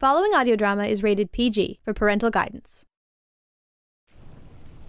Following audio drama is rated PG for parental guidance.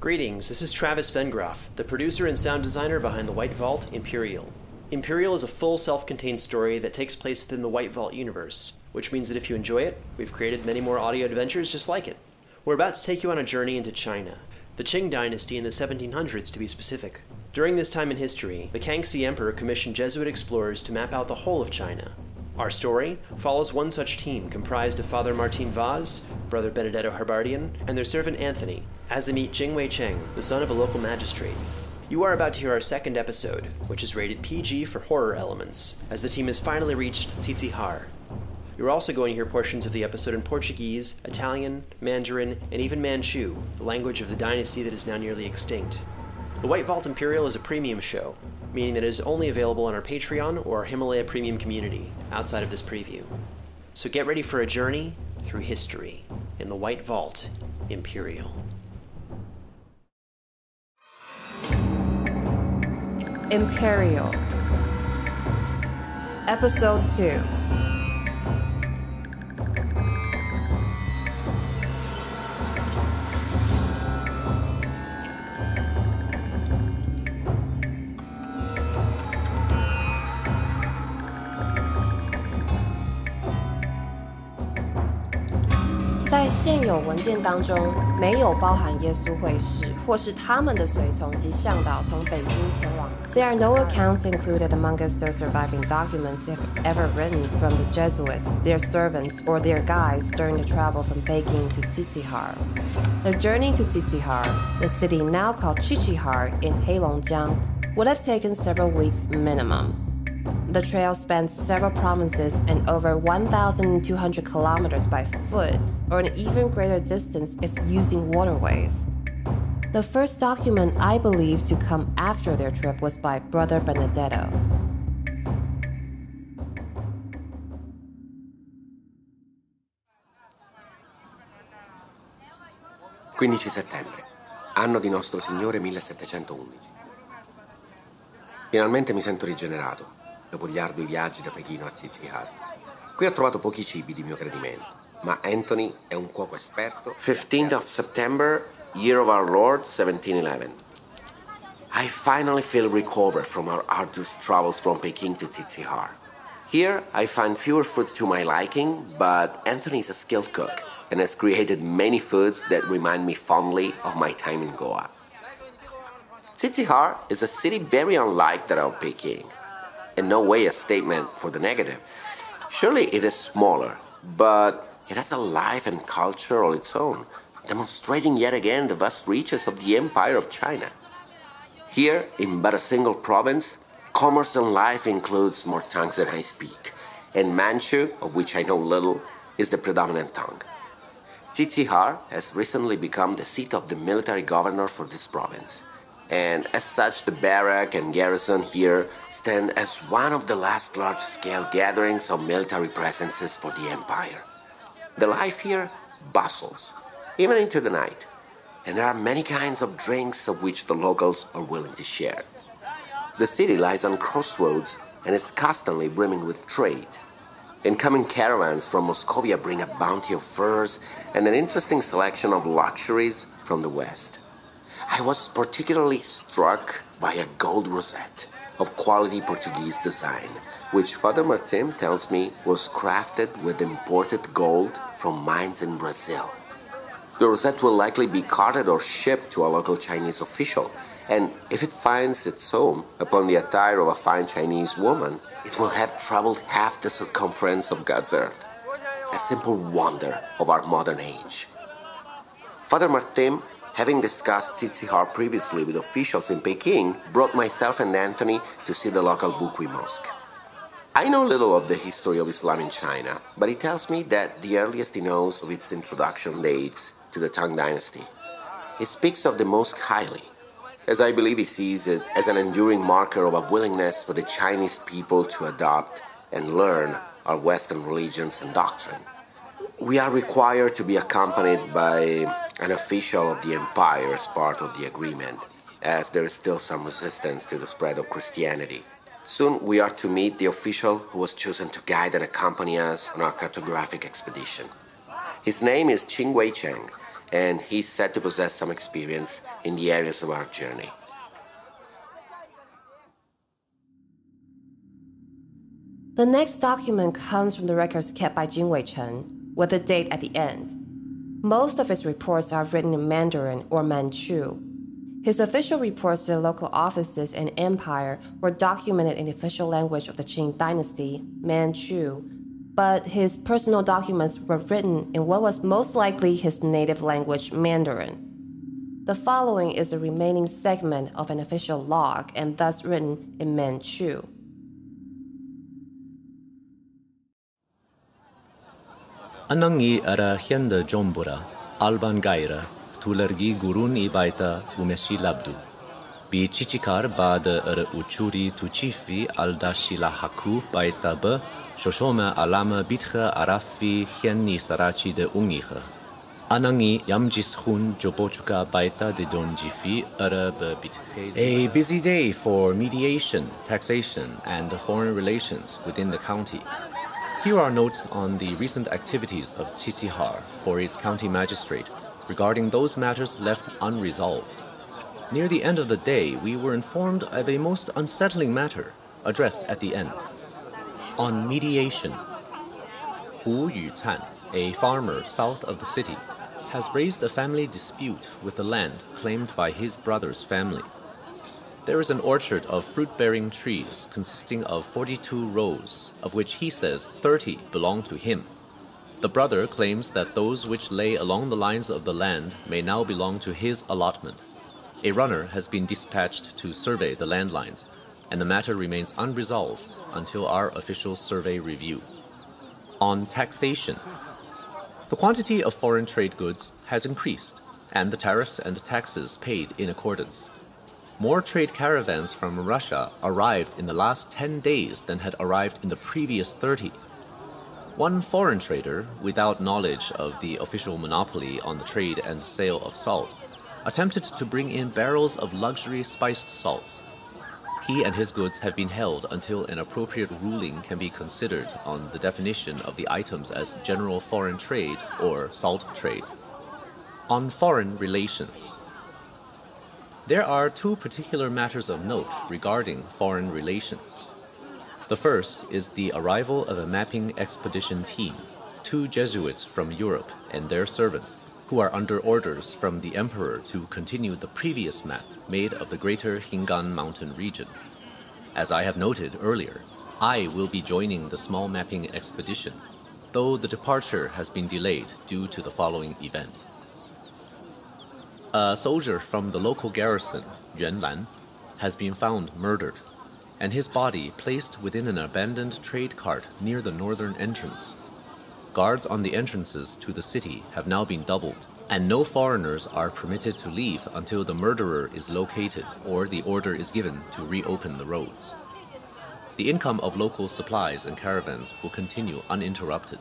Greetings, this is Travis Vengroff, the producer and sound designer behind The White Vault Imperial. Imperial is a full self contained story that takes place within the White Vault universe, which means that if you enjoy it, we've created many more audio adventures just like it. We're about to take you on a journey into China, the Qing dynasty in the 1700s to be specific. During this time in history, the Kangxi Emperor commissioned Jesuit explorers to map out the whole of China, our story follows one such team comprised of Father Martim Vaz, Brother Benedetto Herbardian, and their servant Anthony, as they meet Jingwei Cheng, the son of a local magistrate. You are about to hear our second episode, which is rated PG for horror elements, as the team has finally reached Tsitsihar. You're also going to hear portions of the episode in Portuguese, Italian, Mandarin, and even Manchu, the language of the dynasty that is now nearly extinct. The White Vault Imperial is a premium show, meaning that it is only available on our Patreon or our Himalaya Premium community outside of this preview. So get ready for a journey through history in the White Vault Imperial. Imperial Episode 2在现有文件当中没有包含耶稣会士或是他们的随从及向导从北京前往。There are no accounts included among us the surviving documents ever written from the Jesuits, their servants, or their guides during the travel from Peking to Tsitsihar. The journey to Tsitsihar, the city now called Qiqihar in Heilongjiang, would have taken several weeks minimum. The trail spans several provinces and over 1,200 kilometers by foot or an even greater distance if using waterways. The first document I believe to come after their trip was by Brother Benedetto. «15 settembre, anno di nostro Signore 1711. Finalmente mi sento rigenerato dopo gli ardui viaggi da Pechino a Tsitsihat. Qui ho trovato pochi cibi di mio gradimento, ma Anthony è un cuoco esperto. 15th of September, year of our Lord, 1711. I finally feel recovered from our arduous travels from Peking to Tsitsihar. Here, I find fewer foods to my liking, but Anthony is a skilled cook and has created many foods that remind me fondly of my time in Goa. Tsitsihar is a city very unlike that of Peking in no way a statement for the negative. Surely it is smaller, but it has a life and culture all its own, demonstrating yet again the vast reaches of the Empire of China. Here, in but a single province, commerce and life includes more tongues than I speak, and Manchu, of which I know little, is the predominant tongue. Tsitsihar has recently become the seat of the military governor for this province and as such the barrack and garrison here stand as one of the last large-scale gatherings of military presences for the empire. The life here bustles, even into the night, and there are many kinds of drinks of which the locals are willing to share. The city lies on crossroads and is constantly brimming with trade. Incoming caravans from Moscovia bring a bounty of furs and an interesting selection of luxuries from the west. I was particularly struck by a gold rosette of quality Portuguese design, which Father Martim tells me was crafted with imported gold from mines in Brazil. The rosette will likely be carted or shipped to a local Chinese official, and if it finds its home upon the attire of a fine Chinese woman, it will have traveled half the circumference of God's earth. A simple wonder of our modern age. Father Martim Having discussed Tsitsihar previously with officials in Peking, brought myself and Anthony to see the local Bukui Mosque. I know little of the history of Islam in China, but he tells me that the earliest he knows of its introduction dates to the Tang Dynasty. He speaks of the mosque highly, as I believe he sees it as an enduring marker of a willingness for the Chinese people to adopt and learn our Western religions and doctrine. We are required to be accompanied by an official of the empire as part of the agreement, as there is still some resistance to the spread of Christianity. Soon we are to meet the official who was chosen to guide and accompany us on our cartographic expedition. His name is Jingwei Cheng, and he's said to possess some experience in the areas of our journey. The next document comes from the records kept by Jingwei Cheng, with a date at the end. Most of his reports are written in Mandarin or Manchu. His official reports to local offices and empire were documented in the official language of the Qing dynasty, Manchu, but his personal documents were written in what was most likely his native language, Mandarin. The following is the remaining segment of an official log and thus written in Manchu. Anangi ara jombura, alban gaira, tulergi gurun i baita umesi labdu. Bi chichikar bada ara er uchuri tuchifi aldashila haku baita ba Shoshome alama bitche arafi hienni sarachi de ungiche. Anangi yamjis hun jobochuka baita de donjifi arab bitche. A busy day for mediation, taxation, and foreign relations within the county. Here are notes on the recent activities of Qiqihar for its county magistrate regarding those matters left unresolved. Near the end of the day, we were informed of a most unsettling matter addressed at the end on mediation. Hu Yucan, a farmer south of the city, has raised a family dispute with the land claimed by his brother's family. There is an orchard of fruit bearing trees consisting of 42 rows, of which he says 30 belong to him. The brother claims that those which lay along the lines of the land may now belong to his allotment. A runner has been dispatched to survey the land lines, and the matter remains unresolved until our official survey review. On taxation, the quantity of foreign trade goods has increased, and the tariffs and taxes paid in accordance. More trade caravans from Russia arrived in the last 10 days than had arrived in the previous 30. One foreign trader, without knowledge of the official monopoly on the trade and sale of salt, attempted to bring in barrels of luxury spiced salts he and his goods have been held until an appropriate ruling can be considered on the definition of the items as general foreign trade or salt trade. On foreign relations, there are two particular matters of note regarding foreign relations. The first is the arrival of a mapping expedition team, two Jesuits from Europe and their servant, who are under orders from the emperor to continue the previous map made of the greater Hingan mountain region. As I have noted earlier, I will be joining the small mapping expedition, though the departure has been delayed due to the following event. A soldier from the local garrison, Yuan Lan, has been found murdered, and his body placed within an abandoned trade cart near the northern entrance. Guards on the entrances to the city have now been doubled and no foreigners are permitted to leave until the murderer is located or the order is given to reopen the roads. The income of local supplies and caravans will continue uninterrupted.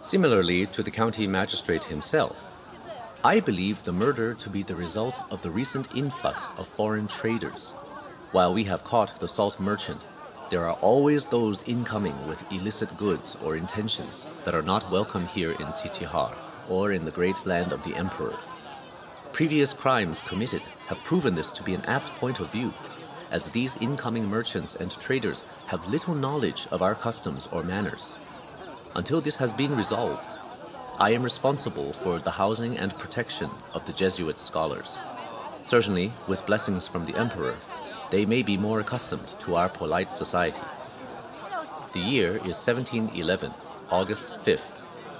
Similarly to the county magistrate himself, I believe the murder to be the result of the recent influx of foreign traders. While we have caught the salt merchant, there are always those incoming with illicit goods or intentions that are not welcome here in Qiqihar or in the great land of the emperor. Previous crimes committed have proven this to be an apt point of view, as these incoming merchants and traders have little knowledge of our customs or manners. Until this has been resolved, I am responsible for the housing and protection of the Jesuit scholars. Certainly, with blessings from the emperor, they may be more accustomed to our polite society. The year is 1711, August 5th,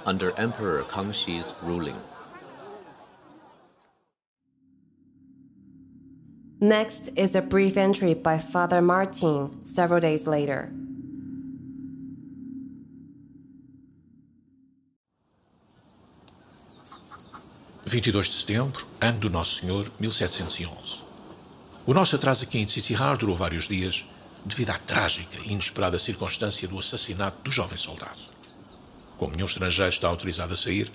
under Emperor Kangxi's ruling. Next is a brief entry by Father Martim several days later. Vinte e dois de setembro, ano do Nosso Senhor, 1711. O nosso atraso aqui em Tsitsirar durou vários dias devido à trágica e inesperada circunstância do assassinato do jovem soldado. Como nenhum estrangeiro está autorizado a sair,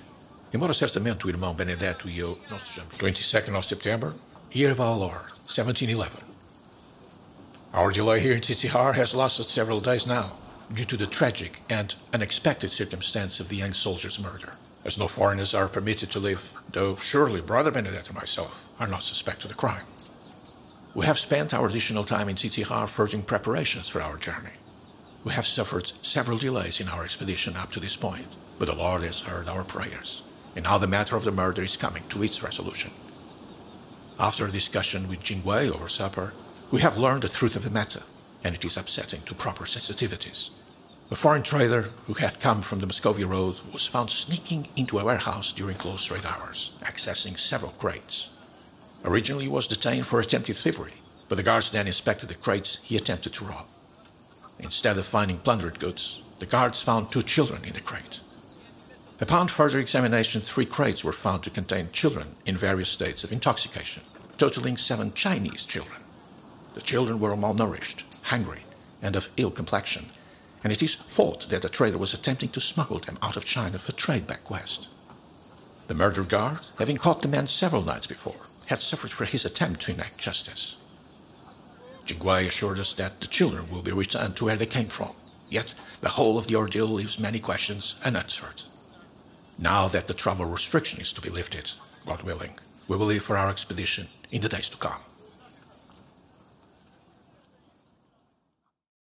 embora certamente o irmão Benedetto e eu não sejamos. 22nd of September, Year of our Lord, 1711. Our delay here in Titihar has lasted several days now, due to the tragic and unexpected circumstance of the young soldier's murder, as no foreigners are permitted to live, though surely Brother Benedetto and myself are not suspected of the crime. We have spent our additional time in Tsitsihar forging preparations for our journey. We have suffered several delays in our expedition up to this point, but the Lord has heard our prayers, and now the matter of the murder is coming to its resolution. After a discussion with Jingwei over supper, we have learned the truth of the matter, and it is upsetting to proper sensitivities. A foreign trader who had come from the Muscovy road was found sneaking into a warehouse during closed trade hours, accessing several crates. Originally, he was detained for attempted thievery, but the guards then inspected the crates he attempted to rob. Instead of finding plundered goods, the guards found two children in the crate. Upon further examination, three crates were found to contain children in various states of intoxication, totaling seven Chinese children. The children were malnourished, hungry, and of ill complexion, and it is thought that the trader was attempting to smuggle them out of China for trade back west. The murdered guard, having caught the man several nights before, had suffered for his attempt to enact justice. Jingwei assured us that the children will be returned to where they came from, yet the whole of the ordeal leaves many questions unanswered. Now that the travel restriction is to be lifted, God willing, we will leave for our expedition in the days to come.